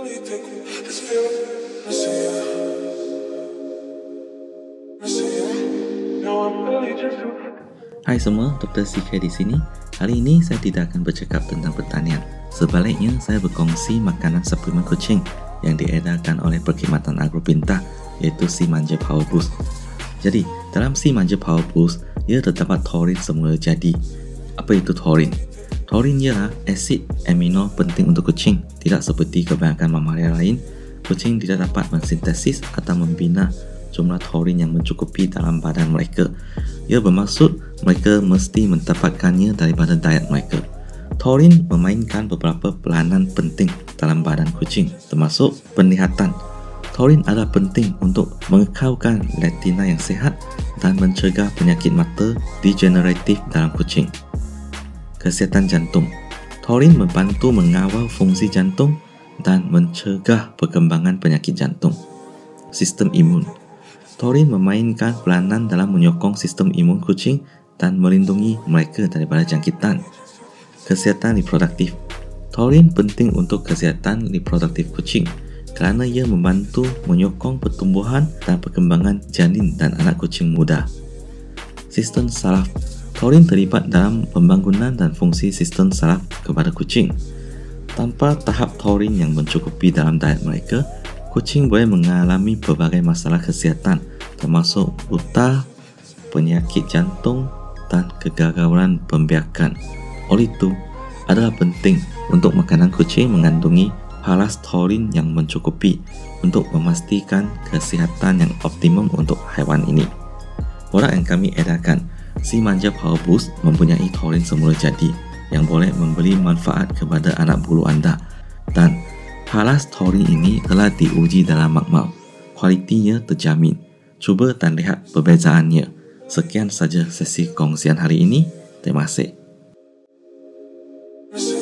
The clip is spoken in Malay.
Hai semua, Dr. CK di sini. Hari ini saya tidak akan bercakap tentang pertanian. Sebaliknya, saya berkongsi makanan suplemen kucing yang diedarkan oleh Perkhidmatan Agropinta iaitu Si Manja Power Boost. Jadi, dalam Si Manja Power Boost, ia terdapat taurin semula jadi. Apa itu taurin? Taurin ialah asid amino penting untuk kucing. Tidak seperti kebanyakan mamalia lain, kucing tidak dapat mensintesis atau membina jumlah taurin yang mencukupi dalam badan mereka. Ia bermaksud mereka mesti mendapatkannya daripada diet mereka. Taurin memainkan beberapa peranan penting dalam badan kucing, termasuk penglihatan. Taurin adalah penting untuk mengekalkan retina yang sehat dan mencegah penyakit mata degeneratif dalam kucing. Kesihatan jantung Taurin membantu mengawal fungsi jantung dan mencegah perkembangan penyakit jantung. Sistem imun Taurin memainkan peranan dalam menyokong sistem imun kucing dan melindungi mereka daripada jangkitan. Kesihatan reproduktif Taurin penting untuk kesihatan reproduktif kucing kerana ia membantu menyokong pertumbuhan dan perkembangan janin dan anak kucing muda. Sistem saraf Taurin terlibat dalam pembangunan dan fungsi sistem saraf kepada kucing. Tanpa tahap taurin yang mencukupi dalam diet mereka, kucing boleh mengalami pelbagai masalah kesihatan termasuk buta, penyakit jantung dan kegagalan pembiakan. Oleh itu, adalah penting untuk makanan kucing mengandungi palas taurin yang mencukupi untuk memastikan kesihatan yang optimum untuk haiwan ini. Produk yang kami edarkan, si manja Powerboost mempunyai taurin semula jadi yang boleh memberi manfaat kepada anak bulu anda dan halas taurin ini telah diuji dalam makmal. Kualitinya terjamin. Cuba dan lihat perbezaannya. Sekian saja sesi kongsian hari ini. Terima kasih. Terima kasih.